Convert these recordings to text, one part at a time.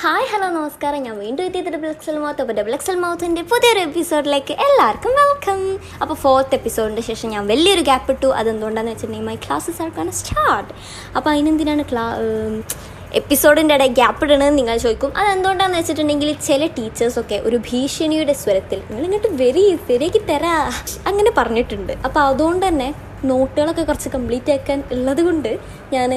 Hi hello നമസ്കാരം. ഞാൻ വീണ്ടും എത്തിയത് ഡബിൾ എക്സൽ മൗത്ത് അപ്പോൾ ഡബിൾ എക്സൽ മൗത്തിന്റെ പുതിയൊരു എപ്പിസോഡിലേക്ക് എല്ലാവർക്കും വെൽക്കം അപ്പോൾ ഫോർത്ത് എപ്പിസോഡിന്റെ ശേഷം ഞാൻ വലിയൊരു ഗ്യാപ്പ് ഇട്ടു. അതെന്തുകൊണ്ടാണെന്ന് വെച്ചിട്ടുണ്ടെങ്കിൽ മൈ ക്ലാസ്സസ് ആൾക്കാണ് കാണ് സ്റ്റാർട്ട് അപ്പോൾ അതിനെന്തിനാണ് ക്ലാ എപ്പിസോഡിന്റെ ഇടയിൽ ഗ്യാപ്പ് ഇടണമെന്ന് നിങ്ങൾ ചോദിക്കും. അതെന്തുകൊണ്ടാണെന്ന് വെച്ചിട്ടുണ്ടെങ്കിൽ ചില ടീച്ചേഴ്സൊക്കെ ഒരു ഭീഷണിയുടെ സ്വരത്തിൽ നിങ്ങൾ ഇങ്ങോട്ട് വെരി ശരിയാക്കി തരാ അങ്ങനെ പറഞ്ഞിട്ടുണ്ട്. അപ്പോൾ അതുകൊണ്ട് തന്നെ നോട്ടുകളൊക്കെ കുറച്ച് കംപ്ലീറ്റ് ആക്കാൻ ഉള്ളത് കൊണ്ട് ഞാൻ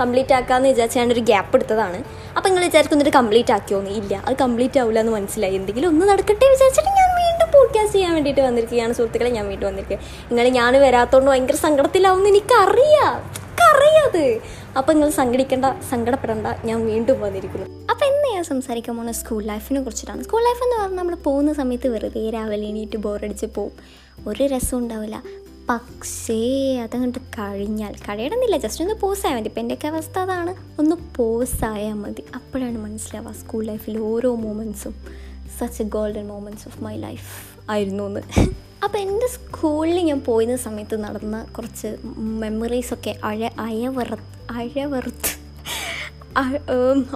കംപ്ലീറ്റ് ആക്കാമെന്ന് വിചാരിച്ച് ഞാനൊരു ഗ്യാപ്പ് എടുത്തതാണ്. അപ്പോൾ നിങ്ങൾ വിചാരിക്കുന്നിട്ട് കംപ്ലീറ്റ് ആക്കിയോന്ന് ഇല്ല അത് കംപ്ലീറ്റ് ആവില്ല എന്ന് മനസ്സിലായി. എന്തെങ്കിലും ഒന്ന് നടക്കട്ടെ വിചാരിച്ചിട്ട് ഞാൻ വീണ്ടും പോഡ്കാസ്റ്റ് ചെയ്യാൻ വേണ്ടിയിട്ട് വന്നിരിക്കുകയാണ്. സുഹൃത്തുക്കളെ ഞാൻ വീണ്ടും വന്നിരിക്കുക നിങ്ങൾ ഞാൻ വരാത്തതുകൊണ്ട് ഭയങ്കര സങ്കടത്തിലാവുമെന്ന് എനിക്കറിയാം. അറിയാത് അപ്പം നിങ്ങൾ സങ്കടിക്കേണ്ട സങ്കടപ്പെടേണ്ട. ഞാൻ വീണ്ടും വന്നിരിക്കുന്നു. അപ്പം എന്ന് ഞാൻ സംസാരിക്കാൻ പോകുന്ന സ്കൂൾ ലൈഫിനെ കുറിച്ചിട്ടാണ്. സ്കൂൾ ലൈഫ് എന്ന് പറഞ്ഞാൽ നമ്മൾ പോകുന്ന സമയത്ത് വെറുതെ രാവിലെ എണീറ്റ് ബോറടിച്ച് പോവും. ഒരു രസം ഉണ്ടാവില്ല. പക്ഷേ അതങ്ങോട്ട് കഴിഞ്ഞാൽ കഴിയണമെന്നില്ല ജസ്റ്റ് ഒന്ന് പോസ് പോസായാൽ മതി. ഇപ്പം എന്റെയൊക്കെ അവസ്ഥ അതാണ്. ഒന്ന് പോസായാൽ മതി. അപ്പോഴാണ് മനസ്സിലാവുക സ്കൂൾ ലൈഫിൽ ഓരോ മൂമെന്റ്സും such a golden moments of my life ആയിരുന്നു എന്ന് അപ്പോൾ എന്റെ സ്കൂളിൽ ഞാൻ പോയിരുന്ന സമയത്ത് നടന്ന കുറച്ച് മെമ്മറീസൊക്കെ അഴ അയവറ അഴവറുത്ത്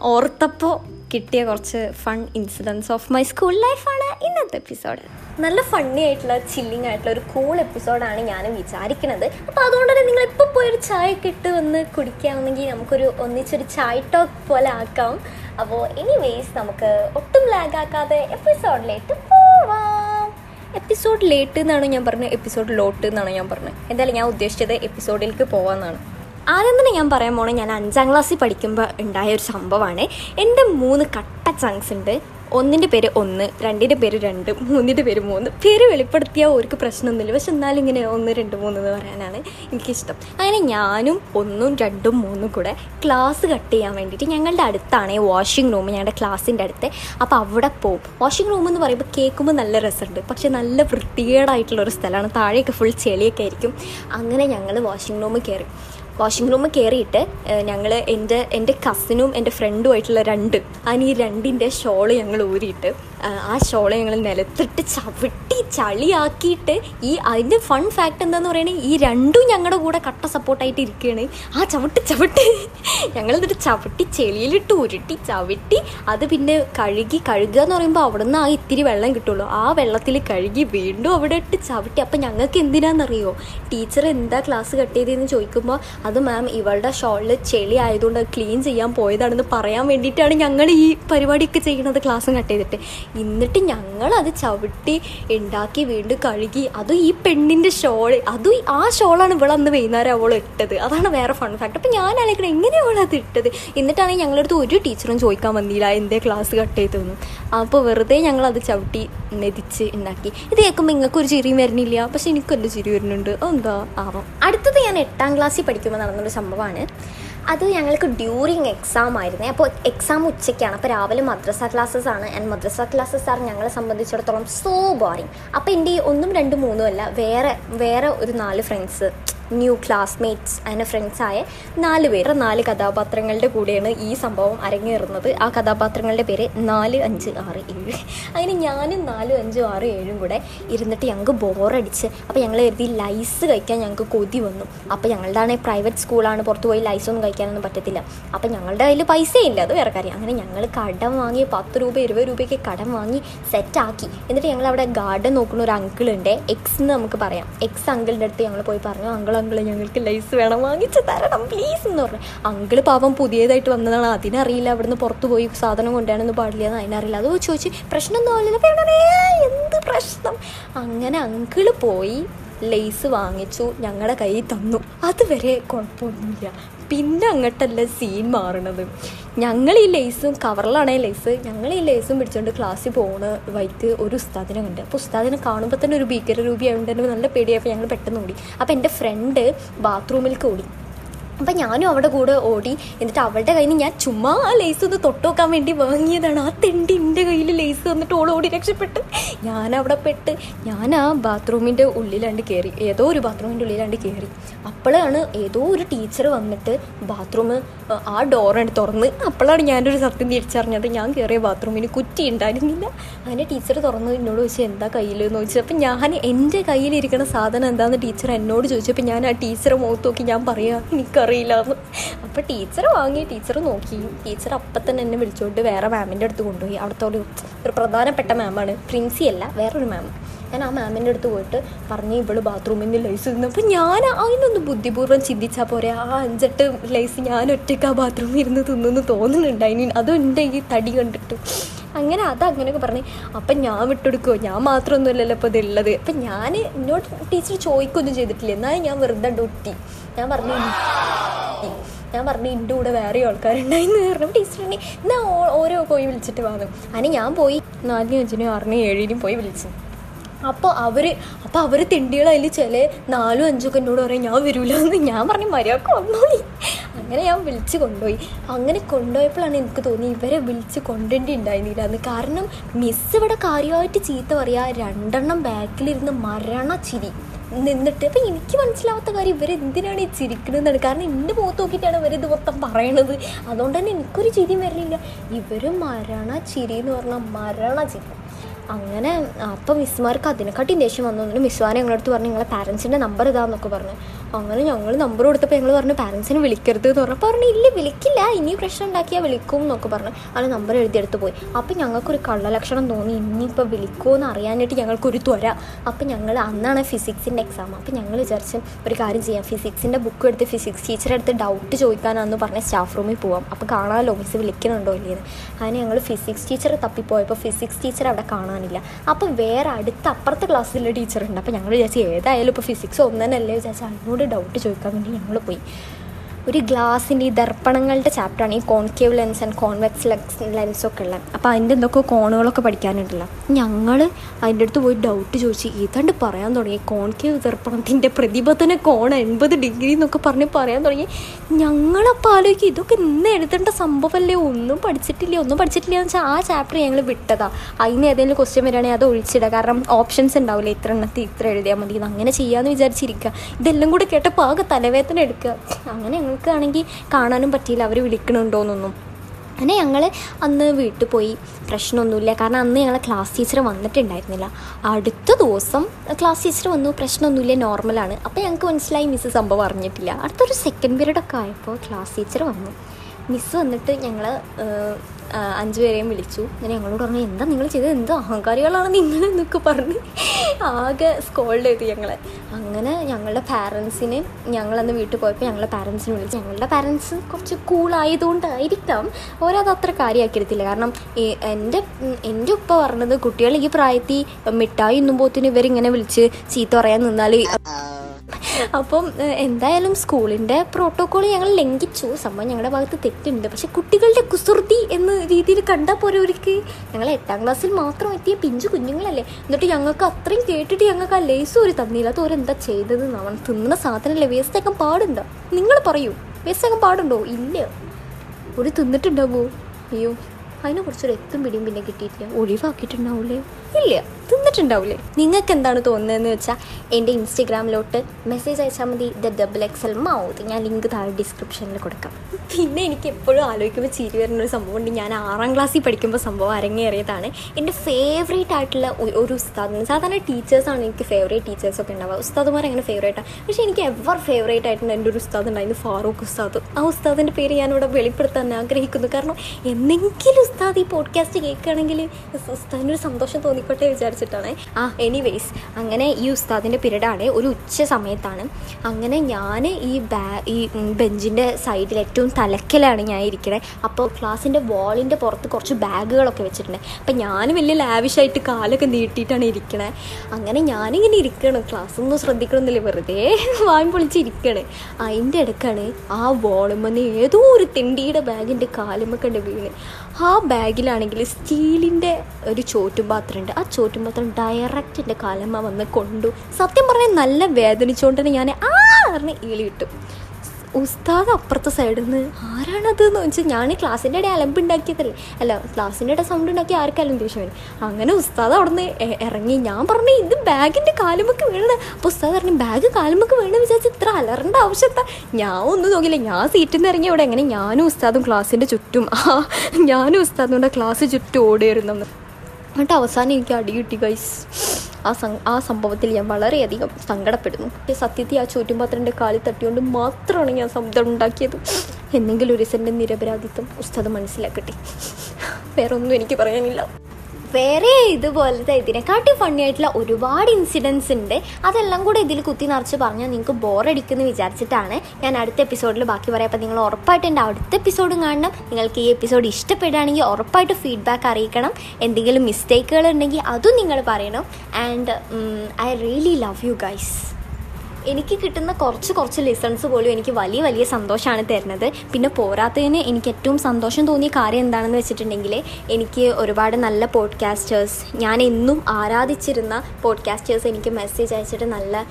ഓർത്തപ്പോൾ കിട്ടിയ കുറച്ച് fun incidents of my school ലൈഫാണ് ഇന്നത്തെ എപ്പിസോഡ് നല്ല ഫണ്ണി ആയിട്ടുള്ള ചില്ലിങ് ആയിട്ടുള്ള ഒരു കൂൾ എപ്പിസോഡാണ് ഞാൻ വിചാരിക്കുന്നത്. അപ്പോൾ അതുകൊണ്ട് തന്നെ നിങ്ങൾ ഇപ്പോൾ പോയി ഒരു ചായ ഒക്കെ ഇട്ട് വന്ന് കുടിക്കുകയാണെങ്കിൽ നമുക്കൊരു ഒന്നിച്ചൊരു ചായ ടോക്ക് പോലെ ആക്കാം. അപ്പോൾ എനിവേസ് നമുക്ക് ഒട്ടും ലാഗ് ആക്കാതെ എപ്പിസോഡിലേക്ക് പോവാം. എപ്പിസോഡ് ലേറ്റ് എന്നാണ് ഞാൻ പറഞ്ഞത്? എപ്പിസോഡ് ലോട്ട് എന്നാണ് ഞാൻ പറഞ്ഞത്? എന്തായാലും ഞാൻ ഉദ്ദേശിച്ചത് എപ്പിസോഡിലേക്ക് പോകാമെന്നാണ് ആദ്യം തന്നെ ഞാൻ പറയാൻ പോണേ ഞാൻ അഞ്ചാം ക്ലാസ്സിൽ പഠിക്കുമ്പോൾ ഉണ്ടായ ഒരു സംഭവമാണ് എന്റെ മൂന്ന് കട്ട ചങ്ക്സ് ഉണ്ട്. ഒന്നിന്റെ പേര് ഒന്ന് രണ്ടിന്റെ പേര് രണ്ട് മൂന്നിന്റെ പേര് മൂന്ന്. പേര് വെളിപ്പെടുത്തിയാൽ ഒരു പ്രശ്നമൊന്നുമില്ല. പക്ഷെ എന്നാലും ഇങ്ങനെ ഒന്ന് രണ്ട് മൂന്ന് എന്ന് പറയാനാണ് എനിക്കിഷ്ടം. അങ്ങനെ ഞാനും ഒന്നും രണ്ടും മൂന്നും കൂടെ ക്ലാസ് കട്ട് ചെയ്യാൻ വേണ്ടിയിട്ട് ഞങ്ങളുടെ അടുത്താണ് വാഷിംഗ് റൂം ഞങ്ങളുടെ ക്ലാസ്സിന്റെ അടുത്ത്. അപ്പോൾ അവിടെ പോവും. വാഷിംഗ് റൂം എന്ന് പറയുമ്പോൾ കേൾക്കുമ്പോൾ നല്ല രസമുണ്ട്. പക്ഷെ നല്ല വൃത്തികേടായിട്ടുള്ള ഒരു സ്ഥലമാണ്. താഴെയൊക്കെ ഫുൾ ചെളിയൊക്കെ ആയിരിക്കും. അങ്ങനെ ഞങ്ങൾ വാഷിംഗ് റൂമിൽ കയറി. വാഷിംഗ് റൂമിൽ കയറിയിട്ട് ഞങ്ങൾ എന്റെ എന്റെ കസിനും എന്റെ ഫ്രണ്ടുമായിട്ടുള്ള രണ്ട് അതിന് ഈ രണ്ടിന്റെ ഷോൾ ഞങ്ങൾ ഊരിയിട്ട് ആ ഷോള ഞങ്ങൾ നിലത്തിട്ട് ചവിട്ടി ചളിയാക്കിയിട്ട് ഈ അതിന്റെ ഫൺ ഫാക്ട് എന്താണെന്ന് പറയുന്നത് ഈ രണ്ടും ഞങ്ങളുടെ കൂടെ കട്ട സപ്പോർട്ടായിട്ട് ഇരിക്കുകയാണ് ആ ചവിട്ടി ചവിട്ടി ഞങ്ങൾ എന്നിട്ട് ചവിട്ടി ചെളിയിലിട്ട് ഉരുട്ടി ചവിട്ടി അത് പിന്നെ കഴുകി കഴുകുക എന്ന് പറയുമ്പോൾ അവിടെ നിന്ന് ആ ഇത്തിരി വെള്ളം കിട്ടുള്ളൂ. ആ വെള്ളത്തിൽ കഴുകി വീണ്ടും അവിടെ ഇട്ട് ചവിട്ടി. അപ്പം ഞങ്ങൾക്ക് എന്തിനാണെന്നറിയോ ടീച്ചർ എന്താ ക്ലാസ് കട്ട് ചെയ്തതെന്ന് ചോദിക്കുമ്പോൾ അത് മാം ഇവളുടെ ഷോളിൽ ചെളി ആയതുകൊണ്ട് ക്ലീൻ ചെയ്യാൻ പോയതാണെന്ന് പറയാൻ വേണ്ടിയിട്ടാണ് ഞങ്ങൾ ഈ പരിപാടിയൊക്കെ ചെയ്യുന്നത് ക്ലാസ്സും കട്ട് ചെയ്തിട്ട്. എന്നിട്ട് ഞങ്ങളത് ചവിട്ടി ഉണ്ടാക്കി വീണ്ടും കഴുകി. അതും ഈ പെണ്ണിന്റെ ഷോൾ അതും ആ ഷോളാണ് ഇവിടെ അന്ന് വൈകുന്നേരം അവൾ ഇട്ടത്. അതാണ് വേറെ ഫൺ ഫാക്ട് അപ്പം ഞാൻ ആലോചിക്കണം എങ്ങനെയാണ് അത് ഇട്ടത്? എന്നിട്ടാണെങ്കിൽ ഞങ്ങളടുത്ത് ഒരു ടീച്ചറും ചോദിക്കാൻ വന്നില്ല എന്തേ ക്ലാസ് കട്ട് ചെയ്തെന്ന് അപ്പോൾ വെറുതെ ഞങ്ങളത് ചവിട്ടി നെതിച്ച് ഉണ്ടാക്കി. ഇത് കേൾക്കുമ്പോൾ നിങ്ങൾക്ക് ഒരു ചിരിയും വരുന്നില്ല പക്ഷെ എനിക്കൊരു ചിരി വരുന്നുണ്ട്. എന്താ? ആവാം. അടുത്തത് ഞാൻ എട്ടാം ക്ലാസ്സിൽ പഠിക്കുമ്പോൾ നടന്നൊരു സംഭവമാണ് അത് ഞങ്ങൾക്ക് ഡ്യൂറിങ് എക്സാം ആയിരുന്നേ. അപ്പോൾ എക്സാം ഉച്ചയ്ക്കാണ്. അപ്പോൾ രാവിലെ മദ്രസ ക്ലാസ്സസ് ആണ്. ആൻഡ് മദ്രസ ക്ലാസ്സസ് ആണ് ഞങ്ങളെ സംബന്ധിച്ചിടത്തോളം സോ ബോറിങ് അപ്പോൾ എന്റെ ഈ ഒന്നും രണ്ടും മൂന്നും അല്ല വേറെ വേറെ ഒരു നാല് ഫ്രണ്ട്സ് ന്യൂ ക്ലാസ്മേറ്റ്സ് അതിന്റെ ആയ നാല് പേര് നാല് കഥാപാത്രങ്ങളുടെ കൂടെയാണ് ഈ സംഭവം അരങ്ങേറുന്നത്. ആ കഥാപാത്രങ്ങളുടെ പേര് നാല് അഞ്ച് ആറ് ഏഴ്. അങ്ങനെ ഞാനും നാലും അഞ്ചും ആറും ഏഴും കൂടെ ഇരുന്നിട്ട് ഞങ്ങൾക്ക് ബോറടിച്ച് അപ്പോൾ ഞങ്ങൾ കരുതി ലൈസ് കഴിക്കാൻ ഞങ്ങൾക്ക് കൊതി വന്നു. അപ്പോൾ ഞങ്ങളുടെ ആണെങ്കിൽ പ്രൈവറ്റ് സ്കൂളാണ് പുറത്ത് പോയി കഴിക്കാനൊന്നും പറ്റത്തില്ല. അപ്പം ഞങ്ങളുടെ കയ്യിൽ പൈസയില്ല. അത് വേറെ കാര്യം. അങ്ങനെ ഞങ്ങൾ കടം വാങ്ങി പത്ത് രൂപ ഇരുപത് രൂപയ്ക്ക് കടം വാങ്ങി സെറ്റാക്കി. എന്നിട്ട് ഞങ്ങൾ അവിടെ ഗാർഡൻ നോക്കുന്ന ഒരു അങ്കിൾ ഉണ്ട്. എക്സ് എന്ന് നമുക്ക് പറയാം. എക്സ് അങ്കിളിന്റെ അടുത്ത് ഞങ്ങൾ പോയി പറഞ്ഞു അങ്കിൾ അങ്കിൾ ഞങ്ങൾക്ക് ലൈസ് വേണം. വാങ്ങിച്ച് തരണം പ്ലീസ് എന്ന് പറഞ്ഞു. അങ്കിൾ പാവം പുതിയതായിട്ട് വന്നതാണ്. അതിനറിയില്ല. അവിടുന്ന് പുറത്ത് പോയി സാധനം കൊണ്ടുവരാനൊന്നും പാടില്ല എന്ന് അതിനറിയില്ല. അത് ചോദിച്ച് പ്രശ്നമൊന്നും എന്ത് പ്രശ്നം? അങ്ങനെ അങ്കിൾ പോയി ലേസ് വാങ്ങിച്ചു ഞങ്ങളുടെ കയ്യിൽ തന്നു. അതുവരെ കുഴപ്പമൊന്നുമില്ല. പിന്നെ അങ്ങോട്ടല്ല സീൻ മാറണത്? ഞങ്ങൾ ഈ ലേസും കവറിലാണേ ലേസ് ഞങ്ങൾ ഈ ലേസും പിടിച്ചുകൊണ്ട് ക്ലാസ്സിൽ പോകുന്ന വൈക്ക് ഒരു ഉസ്താദിനെ കണ്ട്. അപ്പോൾ ഉസ്താദിനെ കാണുമ്പോൾ തന്നെ ഒരു ഭീകര രൂപിയായതുകൊണ്ട് തന്നെ നല്ല പേടിയായപ്പോൾ ഞങ്ങൾ പെട്ടെന്ന് ഓടി. അപ്പോൾ എന്റെ ഫ്രണ്ട് ബാത്റൂമിലേക്ക് ഓടി. അപ്പം ഞാനും അവിടെ കൂടെ ഓടി. എന്നിട്ട് അവളുടെ കയ്യിൽ നിന്ന് ഞാൻ ചുമ്മാ ആ ലേസ് ഒന്ന് തൊട്ട് നോക്കാൻ വേണ്ടി വാങ്ങിയതാണ്. ആ തെണ്ടി ഓൾ ഓടി രക്ഷപ്പെട്ട് ഞാൻ അവിടെ പെട്ട് ഞാൻ ആ ബാത്റൂമിന്റെ ഉള്ളിലാണ്ട് കയറി ഏതോ ഒരു ബാത്റൂമിന്റെ ഉള്ളിലാണ്ട് കയറി അപ്പോഴാണ് ഏതോ ഒരു ടീച്ചർ വന്നിട്ട് ബാത്റൂം ആ ഡോറാണ് തുറന്ന്. അപ്പോഴാണ് ഞാനൊരു സത്യം തിരിച്ചറിഞ്ഞത്. ഞാൻ കയറിയ ബാത്റൂമിന് കുറ്റി ഉണ്ടായിരുന്നില്ല അങ്ങനെ ടീച്ചർ തുറന്ന് എന്നോട് ചോദിച്ചു എന്താ കയ്യിൽ എന്ന് ചോദിച്ചു. അപ്പം ഞാൻ എന്റെ കയ്യിലിരിക്കുന്ന സാധനം എന്താണെന്ന് ടീച്ചർ എന്നോട് ചോദിച്ചപ്പോൾ ഞാൻ ആ ടീച്ചറെ മുഖത്ത് നോക്കി ഞാൻ പറയാ എനിക്കറിയില്ല എന്ന് അപ്പം അപ്പോൾ ടീച്ചർ വാങ്ങി ടീച്ചർ നോക്കി. ടീച്ചർ അപ്പം തന്നെ എന്നെ വിളിച്ചുകൊണ്ട് വേറെ മാമിന്റെ അടുത്ത് കൊണ്ടുപോയി. അവിടുത്തെ ഒരു പ്രധാനപ്പെട്ട മാമാണ് പ്രിൻസി അല്ല വേറൊരു മാം ഞാൻ ആ മാമിന്റെ അടുത്ത് പോയിട്ട് പറഞ്ഞ് ഇവൾ ബാത്റൂമിൽ നിന്ന് ലൈസ് ഇരുന്നു അപ്പം ഞാൻ അതിനൊന്ന് ബുദ്ധിപൂർവം ചിന്തിച്ചാൽ പോരെ ആ അഞ്ചെട്ട് ലൈസ് ഞാൻ ഒറ്റയ്ക്ക് ആ ബാത്റൂമിൽ ഇരുന്ന് തിന്നെന്ന് തോന്നുന്നുണ്ട് അതിന് അതുണ്ട് ഈ തടി കണ്ടിട്ട്. അങ്ങനെ അത് അങ്ങനെയൊക്കെ പറഞ്ഞ് അപ്പം ഞാൻ വിട്ടെടുക്കുമോ ഞാൻ മാത്രമൊന്നുമല്ലല്ലോ ഇപ്പോൾ ഇതുള്ളത് അപ്പം ഞാൻ എന്നോട് ടീച്ചർ ചോദിക്കുകയൊന്നും ചെയ്തിട്ടില്ല. എന്നാലും ഞാൻ വെറുതെ ഡൊട്ടി ഞാൻ പറഞ്ഞു ഞാൻ പറഞ്ഞു എന്റെ കൂടെ വേറെ ആൾക്കാരുണ്ടായിരുന്നു പറഞ്ഞു. ടീച്ചർ എന്നാ ഓ- ഓരോ പോയി വിളിച്ചിട്ട് വന്നു അതിന് ഞാൻ പോയി നാലിനും അഞ്ചിനും ആറിനും ഏഴിനും പോയി വിളിച്ചു. അപ്പോൾ അവർ അപ്പോൾ അവർ തിണ്ടികൾ അതിൽ ചില നാലും അഞ്ചൊക്കെ എന്നോട് പറയും ഞാൻ വരൂല എന്ന് ഞാൻ പറഞ്ഞു മര്യാദയ്ക്ക് വന്നോളി അങ്ങനെ ഞാൻ വിളിച്ച് കൊണ്ടുപോയി. അങ്ങനെ കൊണ്ടുപോയപ്പോഴാണ് എനിക്ക് തോന്നി ഇവരെ വിളിച്ച് കൊണ്ടുവേണ്ടി ഉണ്ടായിരുന്നില്ല എന്ന്. കാരണം മിസ് ഇവിടെ കാര്യമായിട്ട് ചീത്ത പറയുക രണ്ടെണ്ണം ബാക്കിലിരുന്ന് മരണ ചിരി. നിന്നിട്ട്. അപ്പം എനിക്ക് മനസ്സിലാവാത്ത കാര്യം ഇവർ എന്തിനാണ് ഈ ചിരിക്കണമെന്നാണ് കാരണം എന്റെ മുഖത്ത് നോക്കിയിട്ടാണ് ഇവർ ഇത് മൊത്തം പറയണത്. അതുകൊണ്ട് തന്നെ എനിക്കൊരു ചിരിയും വരലില്ല. ഇവർ മരണ ചിരി എന്ന് പറഞ്ഞാൽ മരണ ചിരി. അങ്ങനെ അപ്പം മിസ്സുമാർക്ക് അതിനെക്കാട്ടി ദേഷ്യം വന്നു. മിസ്സുമാരെ ഞങ്ങളടുത്ത് പറഞ്ഞു നിങ്ങളെ പാരൻസിന്റെ നമ്പർ ഇതാന്നൊക്കെ പറഞ്ഞു. അങ്ങനെ ഞങ്ങൾ നമ്പർ കൊടുത്തപ്പോൾ ഞങ്ങൾ പറഞ്ഞു പാരൻസിനെ വിളിക്കരുത് എന്ന് പറഞ്ഞപ്പോൾ പറഞ്ഞു ഇല്ല വിളിക്കില്ല. ഇനി പ്രശ്നം ഉണ്ടാക്കിയാൽ വിളിക്കും എന്നൊക്കെ പറഞ്ഞു. അങ്ങനെ നമ്പർ എഴുതിയെടുത്ത് പോയി. അപ്പോൾ ഞങ്ങൾക്കൊരു കള്ളലക്ഷണം തോന്നി. ഇനിയിപ്പോൾ വിളിക്കുമോ എന്ന് അറിയാനായിട്ട് ഞങ്ങൾക്കൊരു ത്വര. അപ്പോൾ ഞങ്ങൾ അന്നാണ് ഫിസിക്സിന്റെ എക്സാം അപ്പോൾ ഞങ്ങൾ വിചാരിച്ച് ഒരു കാര്യം ചെയ്യാം. ഫിസിക്സിന്റെ ബുക്ക് എടുത്ത് ഫിസിക്സ് ടീച്ചറെ അടുത്ത് ഡൗട്ട് ചോദിക്കാനാണെന്ന് പറഞ്ഞ് സ്റ്റാഫ് റൂമിൽ പോവാം. അപ്പോൾ കാണാമല്ലോ മിസ് വിളിക്കണുണ്ടോ ഇല്ലേന്ന് അങ്ങനെ ഞങ്ങൾ ഫിസിക്സ് ടീച്ചറെ തപ്പിപ്പോയപ്പോൾ ഫിസിക്സ് ടീച്ചർ അവിടെ കാണാനില്ല. അപ്പോൾ വേറെ അടുത്ത അപ്പുറത്തെ ക്ലാസ്സിലുള്ള ടീച്ചറുണ്ട് അപ്പോൾ ഞങ്ങൾ വിചാരിച്ചു ഏതായാലും ഇപ്പോൾ ഫിസിക്സ് ഒന്ന് തന്നെയല്ലേ അതിനോട് ഡൗട്ട് ചോദിക്കാൻ വേണ്ടി ഞങ്ങൾ പോയി. ഒരു ഗ്ലാസിന്റെ ഈ ദർപ്പണങ്ങളുടെ ചാപ്റ്ററാണ് ഈ concave lens and convex lens ലെൻസൊക്കെ ഉള്ളത്. അപ്പോൾ അതിന്റെ എന്തൊക്കെ കോണുകളൊക്കെ പഠിക്കാനുണ്ടല്ലോ. ഞങ്ങൾ അതിന്റെ അടുത്ത് പോയി ഡൗട്ട് ചോദിച്ച് ഏതാണ്ട് പറയാൻ തുടങ്ങി. കോൺകേവ് ദർപ്പണത്തിന്റെ പ്രതിപതന കോൺ എൺപത് ഡിഗ്രി എന്നൊക്കെ പറഞ്ഞ് പറയാൻ തുടങ്ങി. ഞങ്ങളപ്പോൾ ആലോചിക്കും ഇതൊക്കെ ഇന്ന് എഴുതേണ്ട സംഭവമല്ലേ? ഒന്നും പഠിച്ചിട്ടില്ല ഒന്നും പഠിച്ചിട്ടില്ല എന്ന് വെച്ചാൽ ആ ചാപ്റ്റർ ഞങ്ങൾ വിട്ടതാ. അതിന് ഏതെങ്കിലും ക്വസ്റ്റ്യൻ വരികയാണെങ്കിൽ അത് ഒഴിച്ചിടുക. കാരണം ഓപ്ഷൻസ് ഉണ്ടാവില്ല? ഇത്ര എണ്ണത്തിൽ ഇത്ര എഴുതിയാൽ മതി. അങ്ങനെ ചെയ്യാമെന്ന് വിചാരിച്ചിരിക്കുക. ഇതെല്ലാം കൂടെ കേട്ടപ്പോൾ ആകെ തലവേദന എടുക്കുക. അങ്ങനെ ഞങ്ങൾക്കാണെങ്കിൽ കാണാനും പറ്റിയില്ല അവർ വിളിക്കണുണ്ടോയെന്നൊന്നും അങ്ങനെ ഞങ്ങൾ അന്ന് വീട്ടിൽ പോയി പ്രശ്നമൊന്നുമില്ല. കാരണം അന്ന് ഞങ്ങളെ ക്ലാസ് ടീച്ചർ വന്നിട്ടുണ്ടായിരുന്നില്ല. അടുത്ത ദിവസം ക്ലാസ് ടീച്ചർ വന്നു പ്രശ്നമൊന്നുമില്ല നോർമലാണ് അപ്പോൾ ഞങ്ങൾക്ക് മനസ്സിലായി മിസ്സ് സംഭവം അറിഞ്ഞിട്ടില്ല. അടുത്തൊരു സെക്കൻഡ് പീരീഡ് ഒക്കെ ആയപ്പോൾ ക്ലാസ് ടീച്ചർ വന്നു. മിസ്സ് വന്നിട്ട് ഞങ്ങൾ അഞ്ചു പേരെയും വിളിച്ചു. ഞാൻ ഞങ്ങളോട് പറഞ്ഞു എന്താ നിങ്ങൾ ചെയ്തത്? എന്ത് അഹങ്കാരികളാണ് നിങ്ങൾ എന്നൊക്കെ പറഞ്ഞ് ആകെ സ്കോൾഡ് ചെയ്തു ഞങ്ങളെ. അങ്ങനെ ഞങ്ങളുടെ പാരൻസിനെ ഞങ്ങളന്ന് വീട്ടിൽ പോയപ്പോൾ ഞങ്ങളുടെ പാരൻസിനെ വിളിച്ചു ഞങ്ങളുടെ പാരൻസ് കുറച്ച് കൂളായതുകൊണ്ടായിരിക്കാം ഓരത് അത്ര കാര്യമാക്കിയെടുത്തില്ല കാരണം എന്റെ എന്റെ ഉപ്പ പറഞ്ഞത് കുട്ടികൾ ഈ പ്രായത്തിൽ മിഠായി ഇന്നുമ്പോത്തിന് ഇവരിങ്ങനെ വിളിച്ച് ചീത്ത പറയാൻ നിന്നാൽ അപ്പം എന്തായാലും സ്കൂളിന്റെ പ്രോട്ടോക്കോൾ ഞങ്ങൾ ലംഘിച്ചു. സംഭവം ഞങ്ങളുടെ ഭാഗത്ത് തെറ്റുണ്ട്. പക്ഷെ കുട്ടികളുടെ കുസൃതി എന്ന രീതിയിൽ കണ്ടാൽ പോലെ ഒരിക്കൽ ഞങ്ങൾ എട്ടാം ക്ലാസ്സിൽ മാത്രം എത്തിയ പിഞ്ചു കുഞ്ഞുങ്ങളല്ലേ. എന്നിട്ട് ഞങ്ങൾക്ക് അത്രയും കേട്ടിട്ട് ഞങ്ങൾക്ക് ആ ലേസ് ഒരു തന്നില്ല. അത് ഓരെന്താ ചെയ്തത് നമ്മൾ തിന്നുന്ന സാധനമല്ലേ വേസ്റ്റൊക്കെ പാടുണ്ടോ? നിങ്ങൾ പറയൂ. വേസ്റ്റൊക്കെ പാടുണ്ടോ? ഇല്ല. ഒരു തിന്നിട്ടുണ്ടാവോ? അയ്യോ അതിനെക്കുറിച്ചൊരു എത്തും പിടിയും പിന്നെ കിട്ടിയിട്ടില്ല. ഒഴിവാക്കിയിട്ടുണ്ടാവൂലേ? ഇല്ല. തിന്നിട്ടുണ്ടാവില്ലേ നിങ്ങൾക്ക് എന്താണ് തോന്നുന്നതെന്ന് വെച്ചാൽ എന്റെ ഇൻസ്റ്റഗ്രാമിലോട്ട് മെസ്സേജ് അയച്ചാൽ മതി ദ ഡബിൾ എക്സൽ മൗത്ത് ഞാൻ ലിങ്ക് താഴെ ഡിസ്ക്രിപ്ഷനിൽ കൊടുക്കാം. പിന്നെ എനിക്ക് എപ്പോഴും ആലോചിക്കുമ്പോൾ ചിരി വരുന്ന ഒരു സംഭവം ഉണ്ട്. ഞാൻ ആറാം ക്ലാസ്സിൽ പഠിക്കുമ്പോൾ സംഭവം അരങ്ങേറിയതാണ്. എന്റെ ഫേവറേറ്റ് ആയിട്ടുള്ള ഒരു ഉസ്താദ് സാധാരണ ടീച്ചേഴ്സാണ് എനിക്ക് ഫേവറേറ്റ് ടീച്ചേഴ്സൊക്കെ ഉണ്ടാവുക. ഉസ്താദുമാർ അങ്ങനെ ഫേവറേറ്റാണ് പക്ഷേ എനിക്ക് എവർ ഫേവറേറ്റ് ആയിട്ടുണ്ട് എന്റെ ഒരു ഉസ്താദ് ഉണ്ടായിരുന്നു ഫാറൂഖ് ഉസ്താദ്. ആ ഉസ്താദിന്റെ പേര് ഞാനിവിടെ വെളിപ്പെടുത്താൻ ആഗ്രഹിക്കുന്നു. കാരണം എന്തെങ്കിലും ഉസ്താദ് ഈ പോഡ്കാസ്റ്റ് കേൾക്കുകയാണെങ്കിൽ ഉസ്താദിനൊരു സന്തോഷം തോന്നിക്കോട്ടെ വിചാരിച്ചിട്ടാണ് ആ. എനിവേയ്സ് അങ്ങനെ ഈ ഉസ്താദിന്റെ പിരീഡാണ്. ഒരു ഉച്ച സമയത്താണ്. അങ്ങനെ ഞാൻ ഈ ബാ ഈ ബെഞ്ചിന്റെ സൈഡിൽ ഏറ്റവും തലക്കലാണ് ഞാൻ ഇരിക്കണേ. അപ്പോൾ ക്ലാസ്സിന്റെ വാളിന്റെ പുറത്ത് കുറച്ച് ബാഗുകളൊക്കെ വെച്ചിട്ടുണ്ട്. അപ്പം ഞാൻ വലിയ ലാവിഷായിട്ട് കാലൊക്കെ നീട്ടിയിട്ടാണ് ഇരിക്കണേ. അങ്ങനെ ഞാനിങ്ങനെ ഇരിക്കണം. ക്ലാസ് ഒന്നും ശ്രദ്ധിക്കണമെന്നില്ല വെറുതെ വായും പൊളിച്ച് ഇരിക്കണേ. അതിന്റെ ഇടയ്ക്കാണ് ആ വോളുമെന്ന് ഏതോ ഒരു തെണ്ടിയുടെ ബാഗിന്റെ കാലുമൊക്കെ ഉണ്ട് വീണ്. ആ ബാഗിലാണെങ്കിൽ സ്റ്റീലിന്റെ ഒരു ചോറ്റും പാത്രം ഉണ്ട് ആ ചോറ്റും പാത്രം ഡയറക്റ്റ് എന്റെ കാലമ്മ വന്ന് കൊണ്ടു. സത്യം പറഞ്ഞാൽ നല്ല വേദനിച്ചുകൊണ്ട് തന്നെ ഞാൻ ആ പറഞ്ഞ് ഈളി കിട്ടും ഉസ്താദ് അപ്പുറത്തെ സൈഡിൽ നിന്ന് ആരാണത് എന്ന് വെച്ചാൽ ഞാൻ ക്ലാസ്സിന്റെ ഇടയിൽ അലമ്പ് ഉണ്ടാക്കിയതല്ലേ അല്ല ക്ലാസ്സിന്റെ ഇടയിൽ സൗണ്ട് ഉണ്ടാക്കി ആർക്കാലും ദേഷ്യം വരും അങ്ങനെ ഉസ്താദ് അവിടെ നിന്ന് ഇറങ്ങി ഞാൻ പറഞ്ഞു ഇത് ബാഗിന്റെ കാലുമൊക്കെ വീണത്. അപ്പോൾ ഉസ്താദ് പറഞ്ഞു ബാഗ് കാലുമൊക്കെ വീണ് വിചാരിച്ച് ഇത്ര അലറേണ്ട ആവശ്യത്താ. ഞാൻ ഒന്നും നോക്കിയില്ല. ഞാൻ സീറ്റിൽ നിന്ന് ഇറങ്ങി അവിടെ എങ്ങനെ ഞാനും ഉസ്താദും ക്ലാസ്സിന്റെ ചുറ്റും ആ ഞാനും ഉസ്താദും കൂടെ ക്ലാസ് ചുറ്റും ഓടിയിരുന്നു എന്നിട്ട് അവസാനം എനിക്ക് അടി കിട്ടി ഗൈസ് ആ ആ സംഭവത്തിൽ ഞാൻ വളരെയധികം സങ്കടപ്പെടുന്നു. സത്യത്തിൽ ആ ചോറ്റുപാത്രന്റെ കാലിൽ തട്ടിയോണ്ട് മാത്രമാണ് ഞാൻ സമുദ്രം ഉണ്ടാക്കിയത്. എന്തെങ്കിലും ഒരു സെന്റെ നിരപരാധിത്വം ഉസ്താദ് മനസ്സിലാക്കട്ടെ. വേറൊന്നും എനിക്ക് പറയാനില്ല. വേറെ ഇതുപോലത്തെ ഇതിനെക്കാട്ടി ഫണ്ണി ആയിട്ടുള്ള ഒരുപാട് ഇൻസിഡൻസ് ഉണ്ട്. അതെല്ലാം കൂടെ ഇതിൽ കുത്തി നിറച്ച് പറഞ്ഞാൽ നിങ്ങൾക്ക് ബോറടിക്കുമെന്ന് വിചാരിച്ചിട്ടാണ് ഞാൻ അടുത്ത എപ്പിസോഡിൽ ബാക്കി പറയാം. അപ്പോൾ നിങ്ങൾ ഉറപ്പായിട്ട് എന്റെ അടുത്ത എപ്പിസോഡും കാണണം. നിങ്ങൾക്ക് ഈ എപ്പിസോഡ് ഇഷ്ടപ്പെടുകയാണെങ്കിൽ ഉറപ്പായിട്ട് ഫീഡ്ബാക്ക് അറിയിക്കണം. എന്തെങ്കിലും മിസ്റ്റേക്കുകൾ ഉണ്ടെങ്കിൽ അതും നിങ്ങൾ പറയണം. And I really love you guys എനിക്ക് കിട്ടുന്ന കുറച്ച് കുറച്ച് ലെസൺസ് പോലും എനിക്ക് വലിയ വലിയ സന്തോഷമാണ് തരുന്നത്. പിന്നെ പോരാത്തതിന് എനിക്ക് ഏറ്റവും സന്തോഷം തോന്നിയ കാര്യം എന്താണെന്ന് വെച്ചിട്ടുണ്ടെങ്കിൽ എനിക്ക് ഒരുപാട് നല്ല പോഡ്കാസ്റ്റേഴ്സ് ഞാൻ എന്നും ആരാധിച്ചിരുന്ന പോഡ്കാസ്റ്റേഴ്സ് എനിക്ക് മെസ്സേജ് അയച്ചിട്ട് നല്ല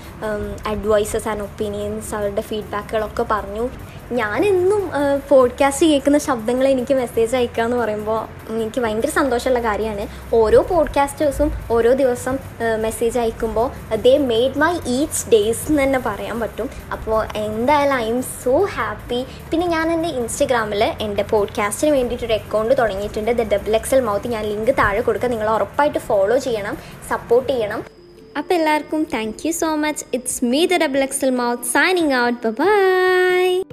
അഡ്വൈസസ് ആൻഡ് ഒപ്പീനിയൻസ് അവരുടെ ഫീഡ്ബാക്കുകളൊക്കെ പറഞ്ഞു. ഞാൻ എന്നും പോഡ്കാസ്റ്റ് കേൾക്കുന്ന ശബ്ദങ്ങൾ എനിക്ക് മെസ്സേജ് അയക്കുക എന്ന് പറയുമ്പോൾ എനിക്ക് ഭയങ്കര സന്തോഷമുള്ള കാര്യമാണ്. ഓരോ പോഡ്കാസ്റ്റേഴ്സും ഓരോ ദിവസം മെസ്സേജ് അയക്കുമ്പോൾ they made my each days എന്ന് തന്നെ പറയാൻ പറ്റും. അപ്പോൾ എന്തായാലും ഐ എം സോ ഹാപ്പി പിന്നെ ഞാൻ എന്റെ ഇൻസ്റ്റഗ്രാമിൽ എന്റെ പോഡ്കാസ്റ്റിന് വേണ്ടിയിട്ടൊരു അക്കൗണ്ട് തുടങ്ങിയിട്ടുണ്ട്. ദ ഡബിൾ എക്സൽ മൗത്ത് ഞാൻ ലിങ്ക് താഴെ കൊടുക്കുക നിങ്ങൾ ഉറപ്പായിട്ട് ഫോളോ ചെയ്യണം സപ്പോർട്ട് ചെയ്യണം. അപ്പോൾ എല്ലാവർക്കും thank you so much it's me the double XL mouth signing out bye